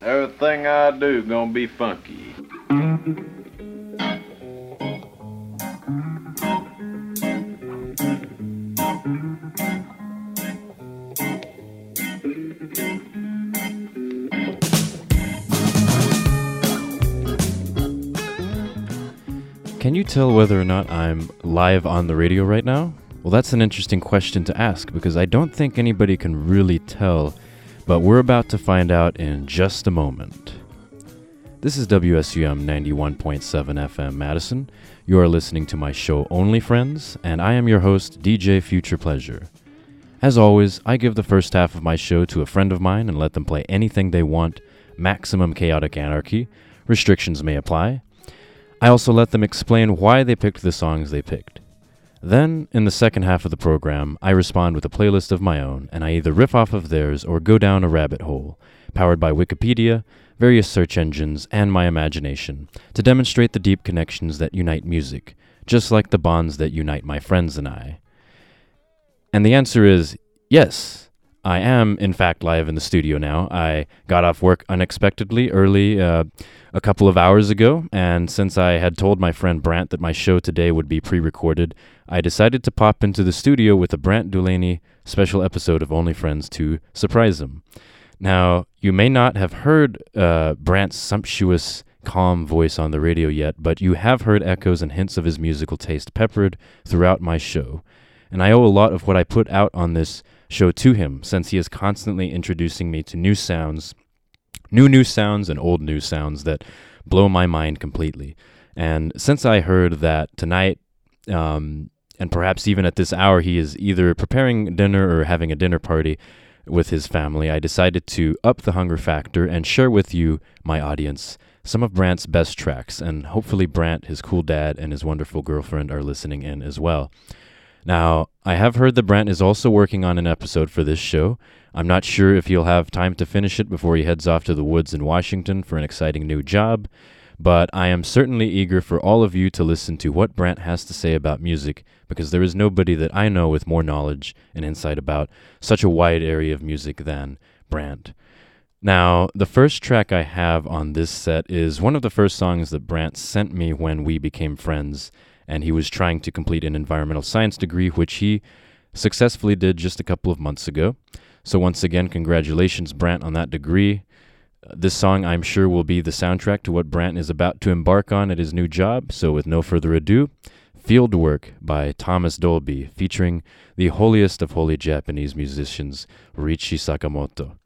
Everything I do gonna be funky. Can you tell whether or not I'm live on the radio right now? Well, that's an interesting question to ask because I don't think anybody can really tell, but we're about to find out in just a moment. This is WSUM 91.7 FM Madison. You are listening to my show Only Friends, and I am your host, DJ Future Pleasure. As always, I give the first half of my show to a friend of mine and let them play anything they want, maximum chaotic anarchy. Restrictions may apply. I also let them explain why they picked the songs they picked. Then, in the second half of the program, I respond with a playlist of my own, and I either riff off of theirs or go down a rabbit hole, powered by Wikipedia, various search engines, and my imagination, to demonstrate the deep connections that unite music, just like the bonds that unite my friends and I. And the answer is yes. I am, in fact, live in the studio now. I got off work unexpectedly early uh, a couple of hours ago, and since I had told my friend Brant that my show today would be pre recorded, I decided to pop into the studio with a Brant Dulaney special episode of Only Friends to surprise him. Now, you may not have heard uh, Brant's sumptuous, calm voice on the radio yet, but you have heard echoes and hints of his musical taste peppered throughout my show. And I owe a lot of what I put out on this show to him, since he is constantly introducing me to new sounds, new new sounds and old new sounds that blow my mind completely. And since I heard that tonight, um, and perhaps even at this hour, he is either preparing dinner or having a dinner party with his family, I decided to up the hunger factor and share with you, my audience, some of Brant's best tracks. And hopefully, Brant, his cool dad, and his wonderful girlfriend are listening in as well. Now, I have heard that Brant is also working on an episode for this show. I'm not sure if he'll have time to finish it before he heads off to the woods in Washington for an exciting new job, but I am certainly eager for all of you to listen to what Brant has to say about music because there is nobody that I know with more knowledge and insight about such a wide area of music than Brant. Now, the first track I have on this set is one of the first songs that Brant sent me when we became friends and he was trying to complete an environmental science degree, which he successfully did just a couple of months ago. So, once again, congratulations, Brant, on that degree. This song, I'm sure, will be the soundtrack to what Brant is about to embark on at his new job. So, with no further ado, Fieldwork by Thomas Dolby, featuring the holiest of holy Japanese musicians, Ryuichi Sakamoto.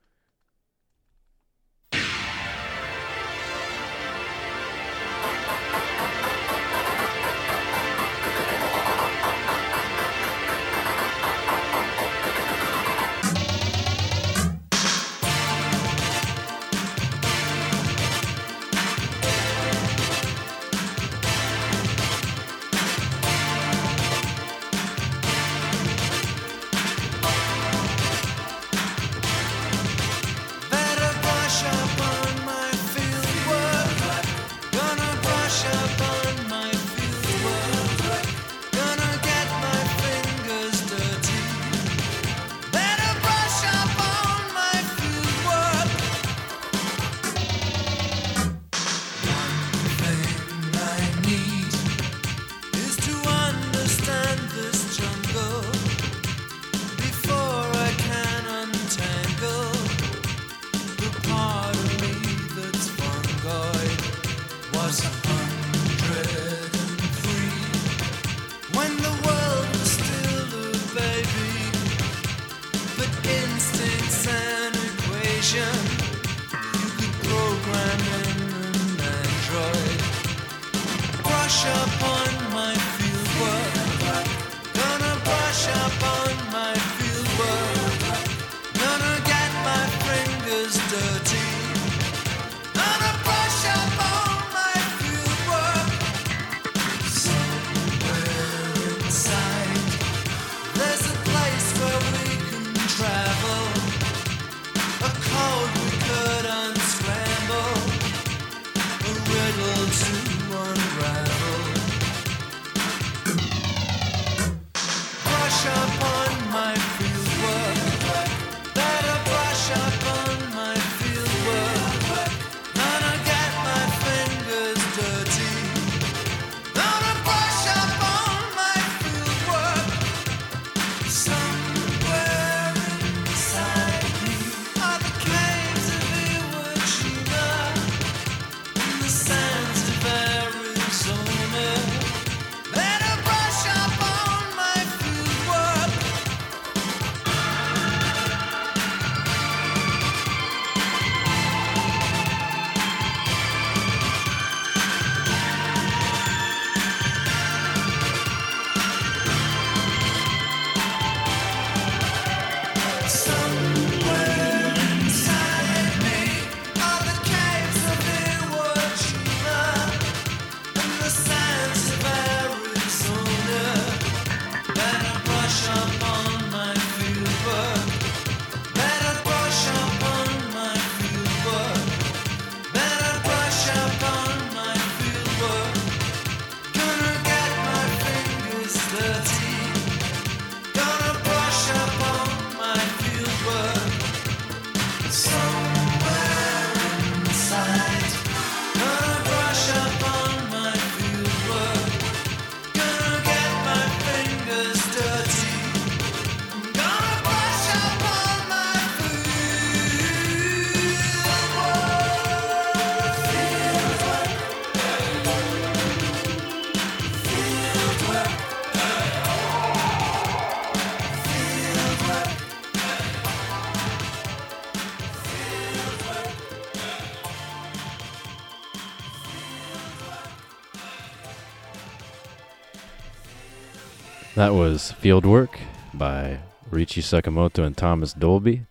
That was Fieldwork by Ryuichi Sakamoto and Thomas Dolby.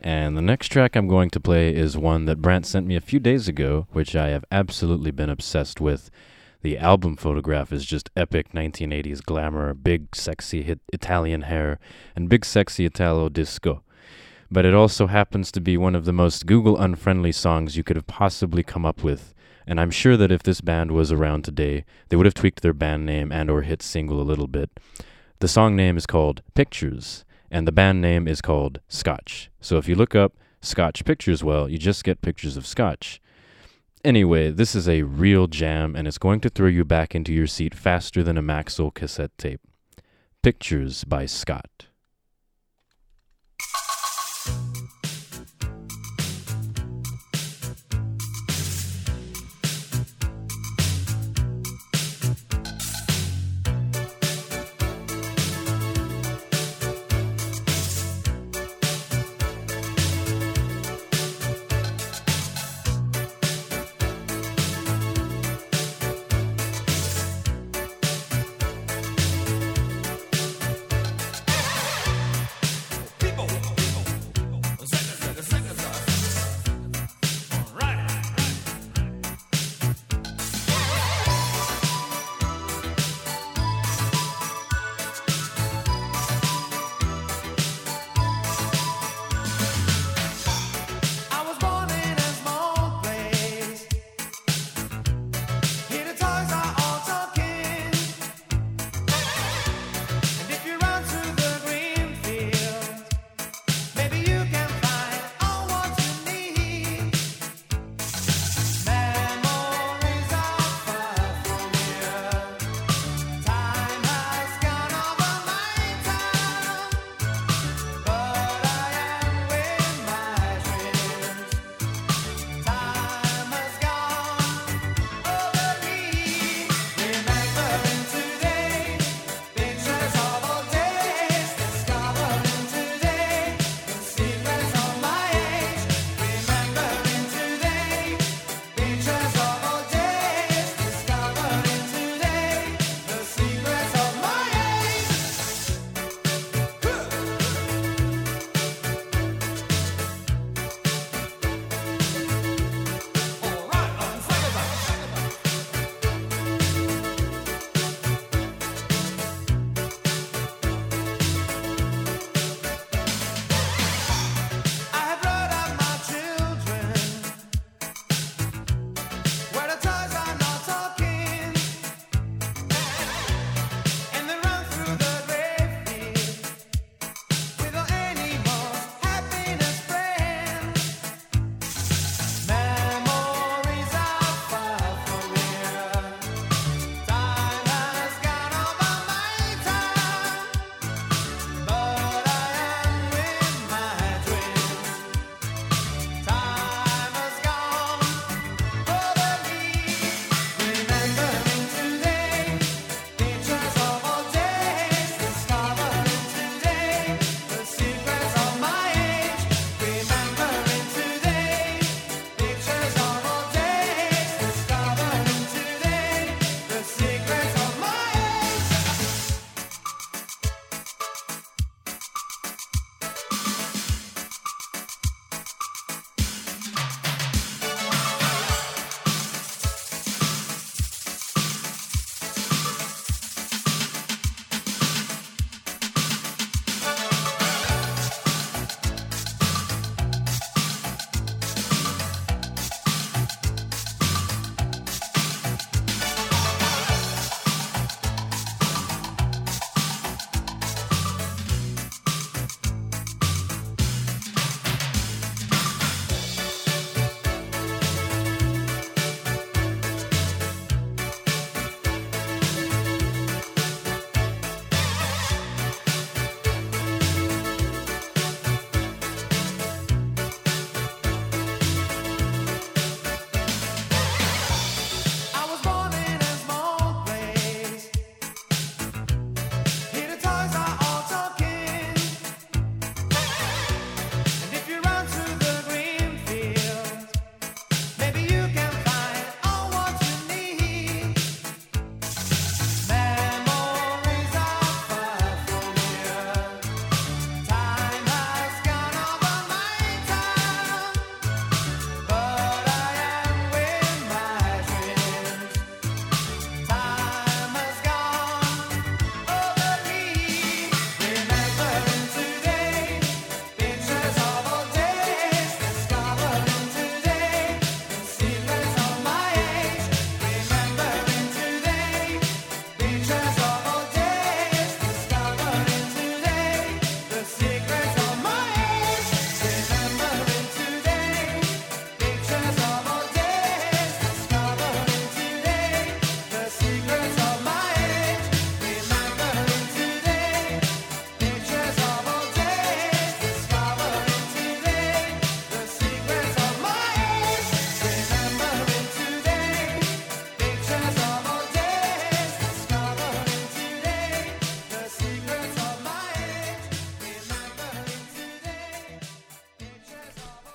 And the next track I'm going to play is one that Brant sent me a few days ago, which I have absolutely been obsessed with. The album photograph is just epic 1980s glamour, big sexy hit Italian hair, and big sexy Italo disco. But it also happens to be one of the most Google unfriendly songs you could have possibly come up with. And I'm sure that if this band was around today, they would have tweaked their band name and or hit single a little bit. The song name is called Pictures, and the band name is called Scotch. So if you look up Scotch Pictures, well, you just get pictures of Scotch. Anyway, this is a real jam, and it's going to throw you back into your seat faster than a Maxell cassette tape. Pictures by Scotch.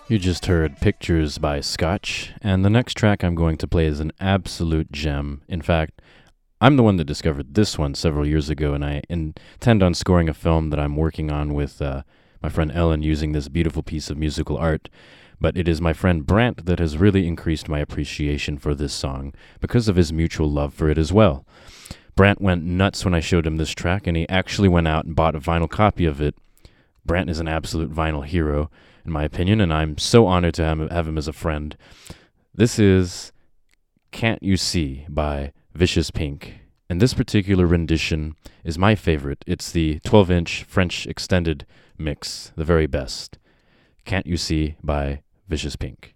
You just heard Pictures by Scotch, and the next track I'm going to play is an absolute gem. In fact, I'm the one that discovered this one several years ago, and I intend on scoring a film that I'm working on with uh, my friend Ellen using this beautiful piece of musical art. But it is my friend Brant that has really increased my appreciation for this song because of his mutual love for it as well. Brant went nuts when I showed him this track, and he actually went out and bought a vinyl copy of it. Brant is an absolute vinyl hero in my opinion, and I'm so honored to have, have him as a friend. This is Can't You See by Vicious Pink. And this particular rendition is my favorite. It's the 12 inch French extended mix, the very best. Can't You See by Vicious Pink.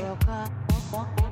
Welcome.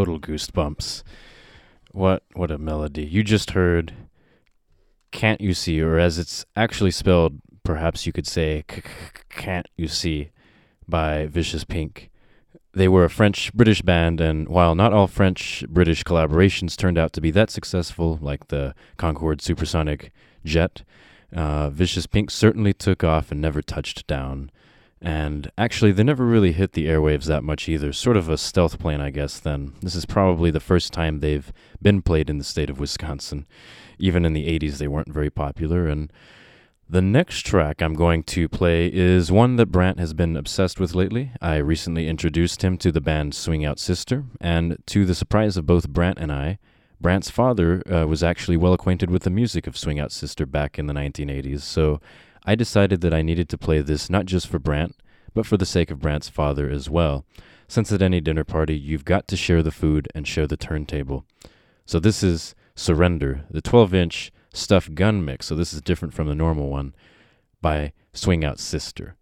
Total goosebumps. What what a melody. You just heard Can't You See or as it's actually spelled, perhaps you could say Can't You See by Vicious Pink. They were a French British band and while not all French British collaborations turned out to be that successful like the Concorde supersonic jet, uh, Vicious Pink certainly took off and never touched down. And actually, they never really hit the airwaves that much either. Sort of a stealth plane, I guess, then. This is probably the first time they've been played in the state of Wisconsin. Even in the 80s, they weren't very popular. And the next track I'm going to play is one that Brant has been obsessed with lately. I recently introduced him to the band Swing Out Sister, and to the surprise of both Brant and I, Brant's father uh, was actually well acquainted with the music of Swing Out Sister back in the 1980s, so I decided that I needed to play this not just for Brant, but for the sake of Brant's father as well, since at any dinner party you've got to share the food and share the turntable. So this is Surrender, the 12 inch stuffed gun mix, so this is different from the normal one, by Swing Out Sister.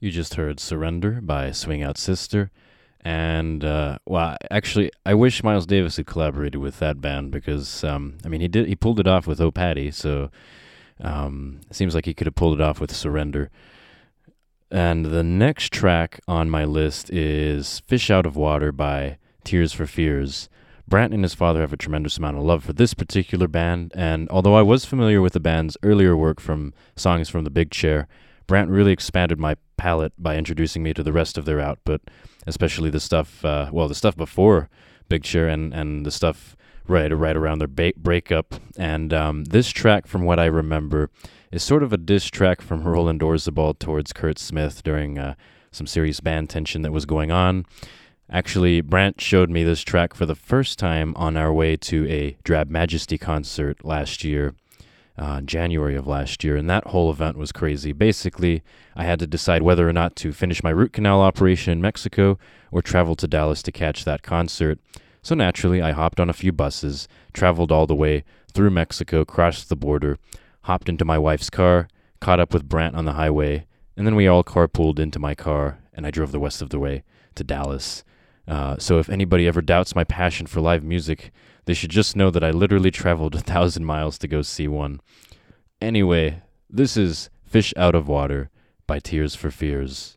You just heard Surrender by Swing Out Sister. And, uh, well, actually, I wish Miles Davis had collaborated with that band because, um, I mean, he did, he pulled it off with Oh Patti, so, um, it seems like he could have pulled it off with Surrender. And the next track on my list is Fish Out of Water by Tears for Fears. Brant and his father have a tremendous amount of love for this particular band, and although I was familiar with the band's earlier work from songs from the Big Chair, Brant really expanded my palette by introducing me to the rest of their output, especially the stuff, uh, well, the stuff before Big Chair and, and the stuff right right around their ba- breakup. And um, this track, from what I remember, is sort of a diss track from Roland Orzabal towards Curt Smith during uh, some serious band tension that was going on. Actually, Brant showed me this track for the first time on our way to a Drab Majesty concert last year, uh, January of last year, and that whole event was crazy. Basically, I had to decide whether or not to finish my root canal operation in Mexico or travel to Dallas to catch that concert. So naturally, I hopped on a few buses, traveled all the way through Mexico, crossed the border, hopped into my wife's car, caught up with Brant on the highway, and then we all carpooled into my car, and I drove the rest of the way to Dallas. Uh, so if anybody ever doubts my passion for live music, they should just know that I literally traveled a thousand miles to go see one. Anyway, this is Fish Out of Water by Tears for Fears.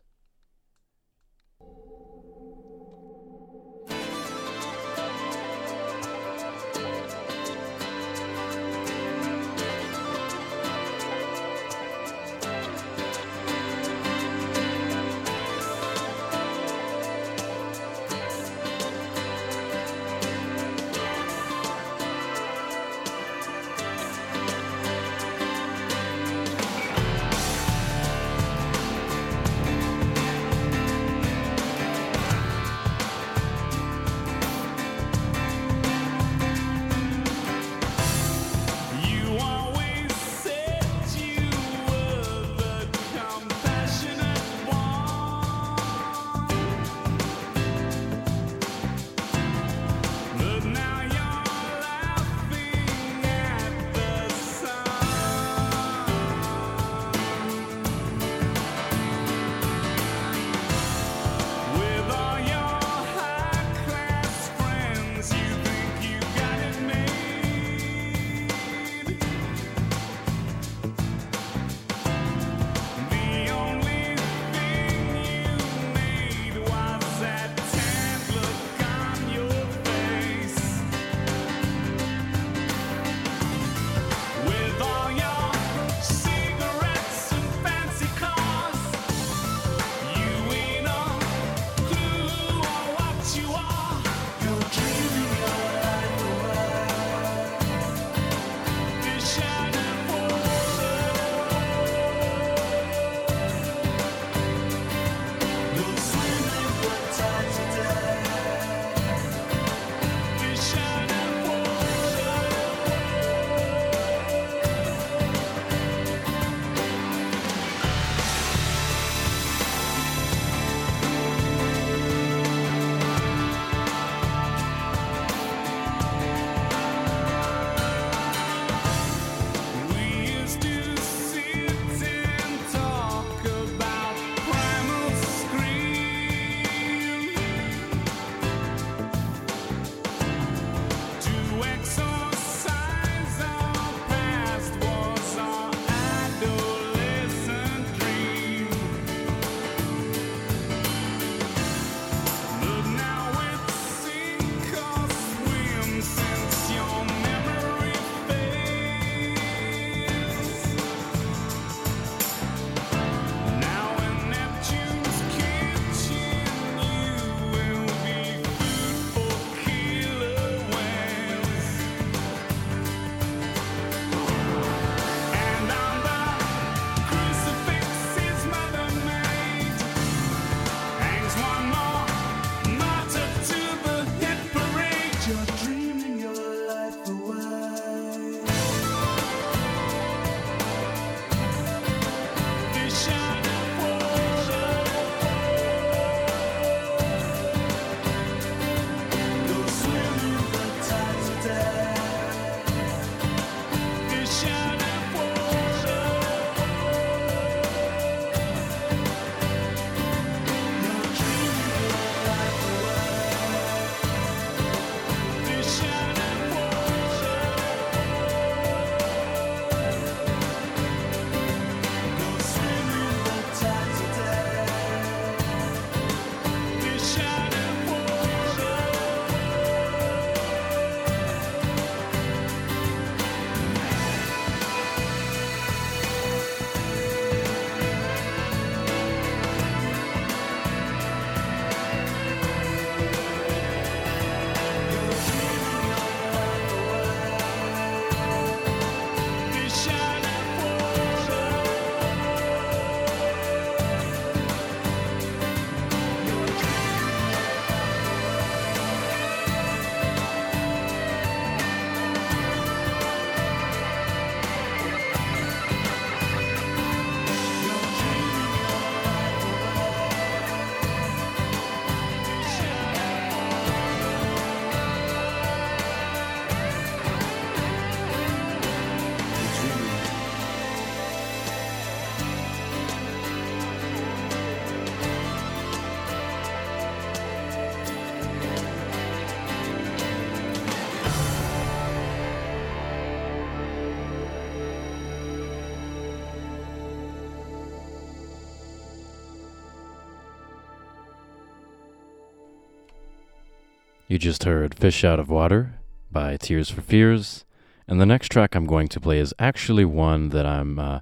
You just heard Fish Out of Water by Tears for Fears. And the next track I'm going to play is actually one that I'm uh,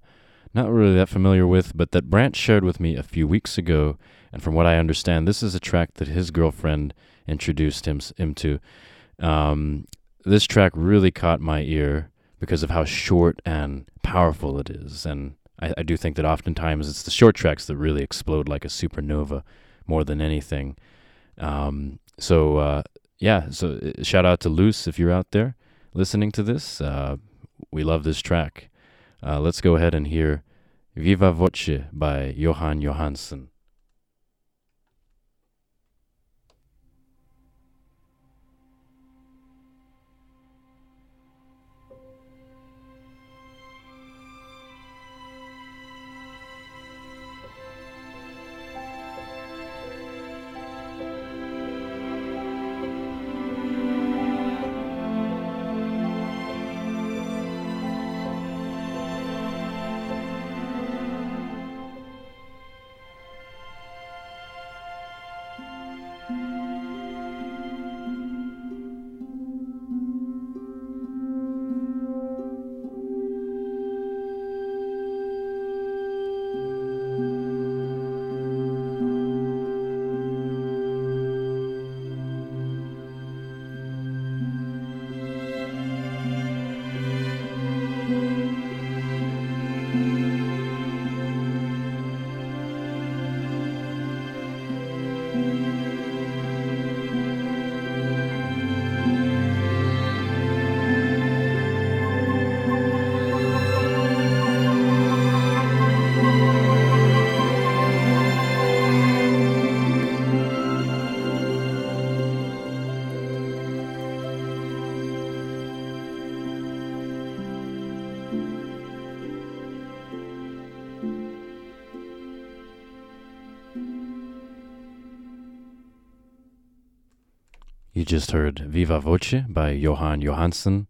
not really that familiar with, but that Brant shared with me a few weeks ago. And from what I understand, this is a track that his girlfriend introduced him, him to. Um, this track really caught my ear because of how short and powerful it is. And I, I do think that oftentimes it's the short tracks that really explode like a supernova more than anything. Um, so, uh, yeah, so uh, shout out to Luce if you're out there listening to this. Uh, we love this track. Uh, let's go ahead and hear Viva Voce by Jóhann Jóhannsson. Just heard Viva Voce by Jóhann Jóhannsson.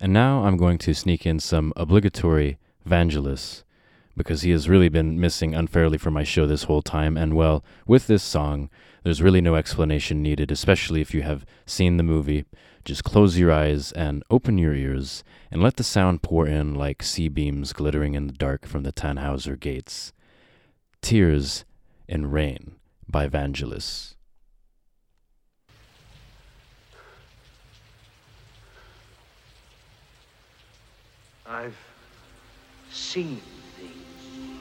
And now I'm going to sneak in some obligatory Vangelis because he has really been missing unfairly from my show this whole time. And well, with this song, there's really no explanation needed, especially if you have seen the movie. Just close your eyes and open your ears and let the sound pour in like C-beams glittering in the dark from the Tannhauser gates. Tears in Rain by Vangelis. I've seen things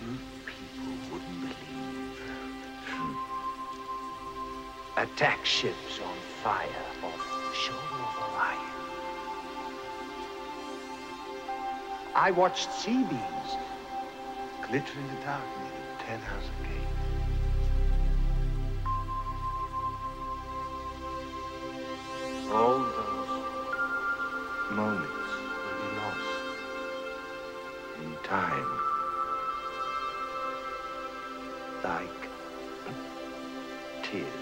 you people wouldn't believe. Attack ships on fire off the shore of Orion. I watched C-beams glitter in the dark near the Tannhauser Gate. All those moments time. Like tears.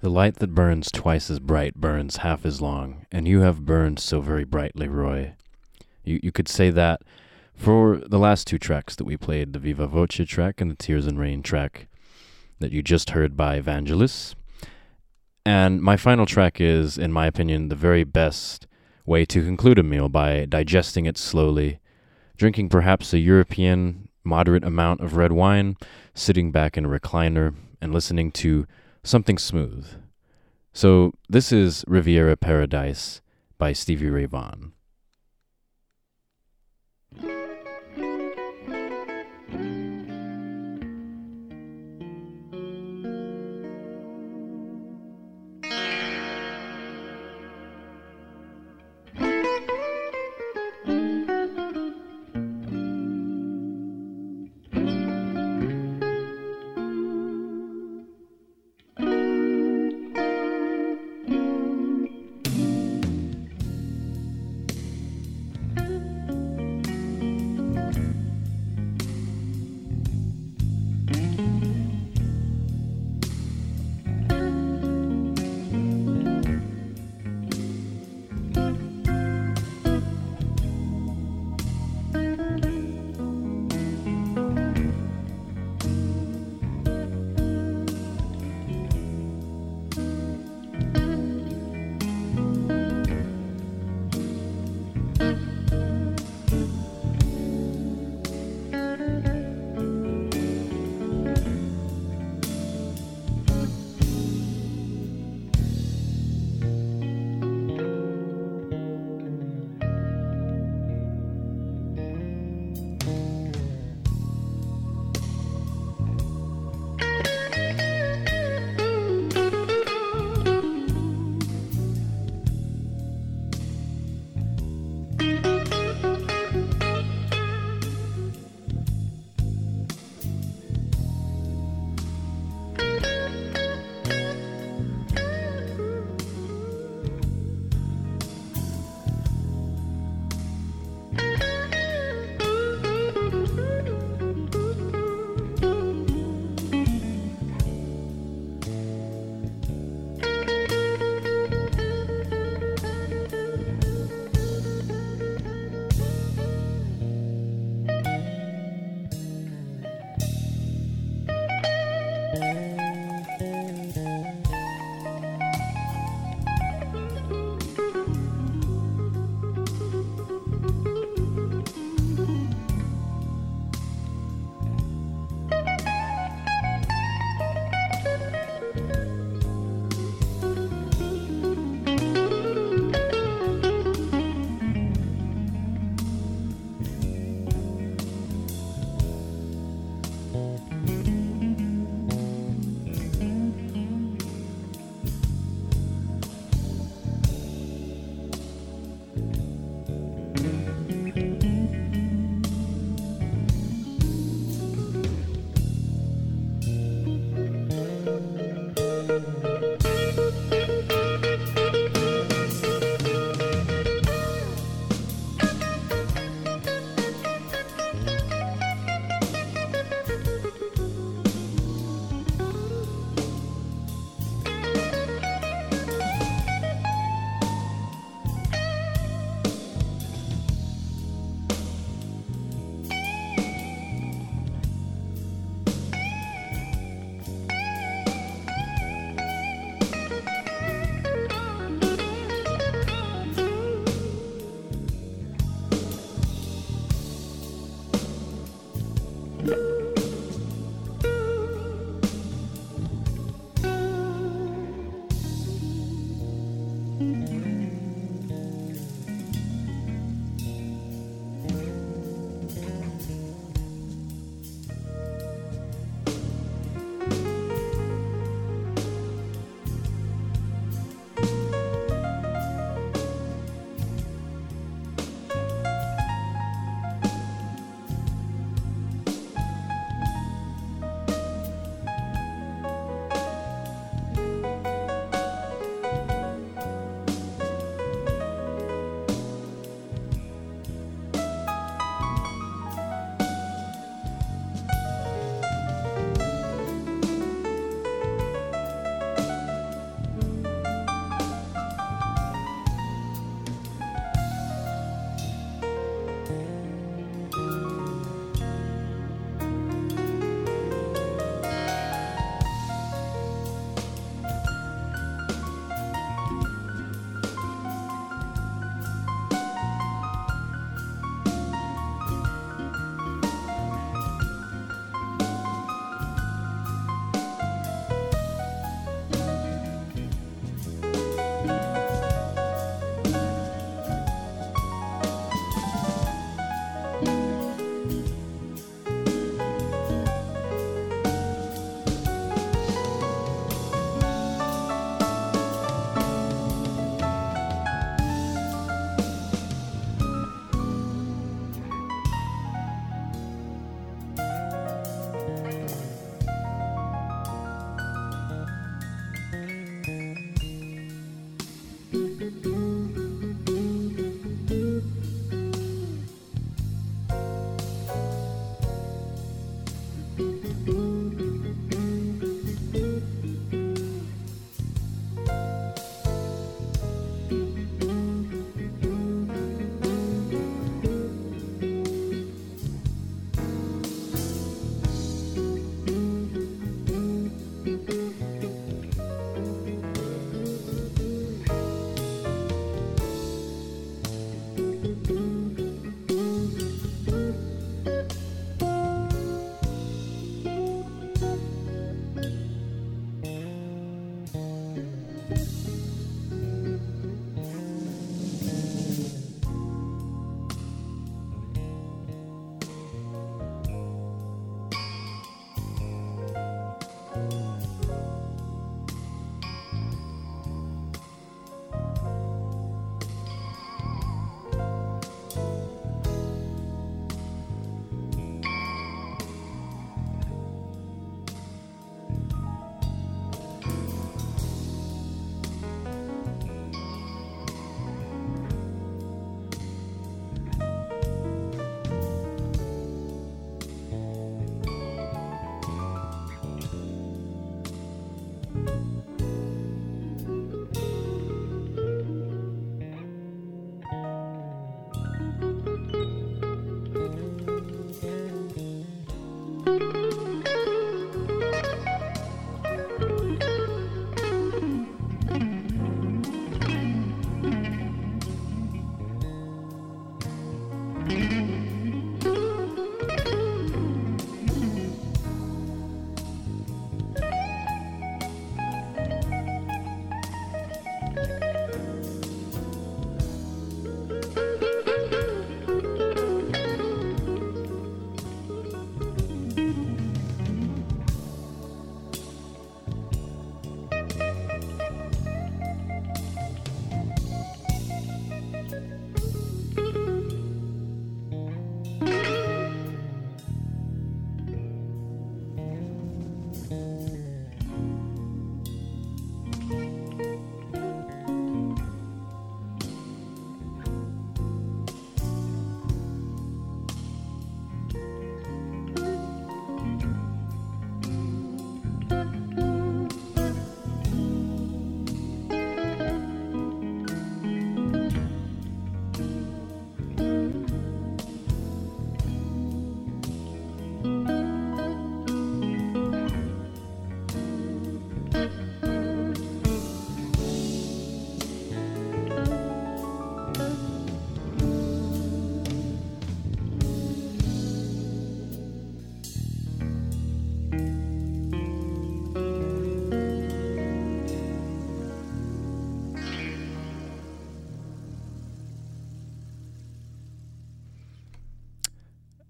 The light that burns twice as bright burns half as long, and you have burned so very brightly, Roy. You you could say that for the last two tracks that we played, the Viva Voce track and the Tears in Rain track that you just heard by Vangelis. And my final track is, in my opinion, the very best way to conclude a meal by digesting it slowly, drinking perhaps a European moderate amount of red wine, sitting back in a recliner, and listening to something smooth. So, this is Riviera Paradise by Stevie Ray Vaughan.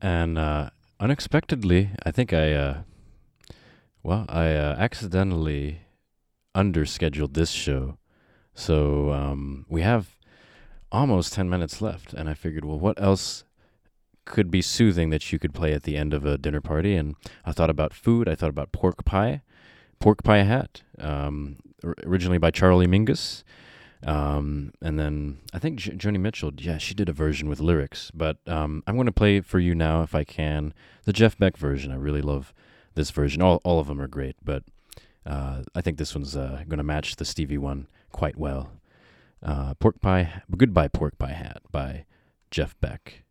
And uh, unexpectedly, I think I, uh, well, I uh, accidentally underscheduled this show. So um, we have almost 10 minutes left, and I figured, well, what else could be soothing that you could play at the end of a dinner party? And I thought about food, I thought about pork pie, pork pie hat, um, originally by Charlie Mingus. Um, and then I think Joni Mitchell, yeah, she did a version with lyrics. But um, I'm going to play for you now, if I can, the Jeff Beck version. I really love this version. All, all of them are great, but uh, I think this one's uh, going to match the Stevie one quite well. Uh, pork pie, goodbye pork pie hat by Jeff Beck.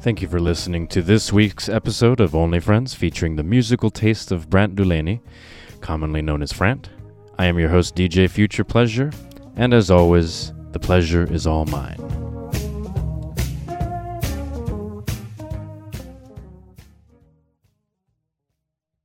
Thank you for listening to this week's episode of Only Friends featuring the musical taste of Brant Dulaney, commonly known as Frant. I am your host, DJ Future Pleasure, and as always, the pleasure is all mine.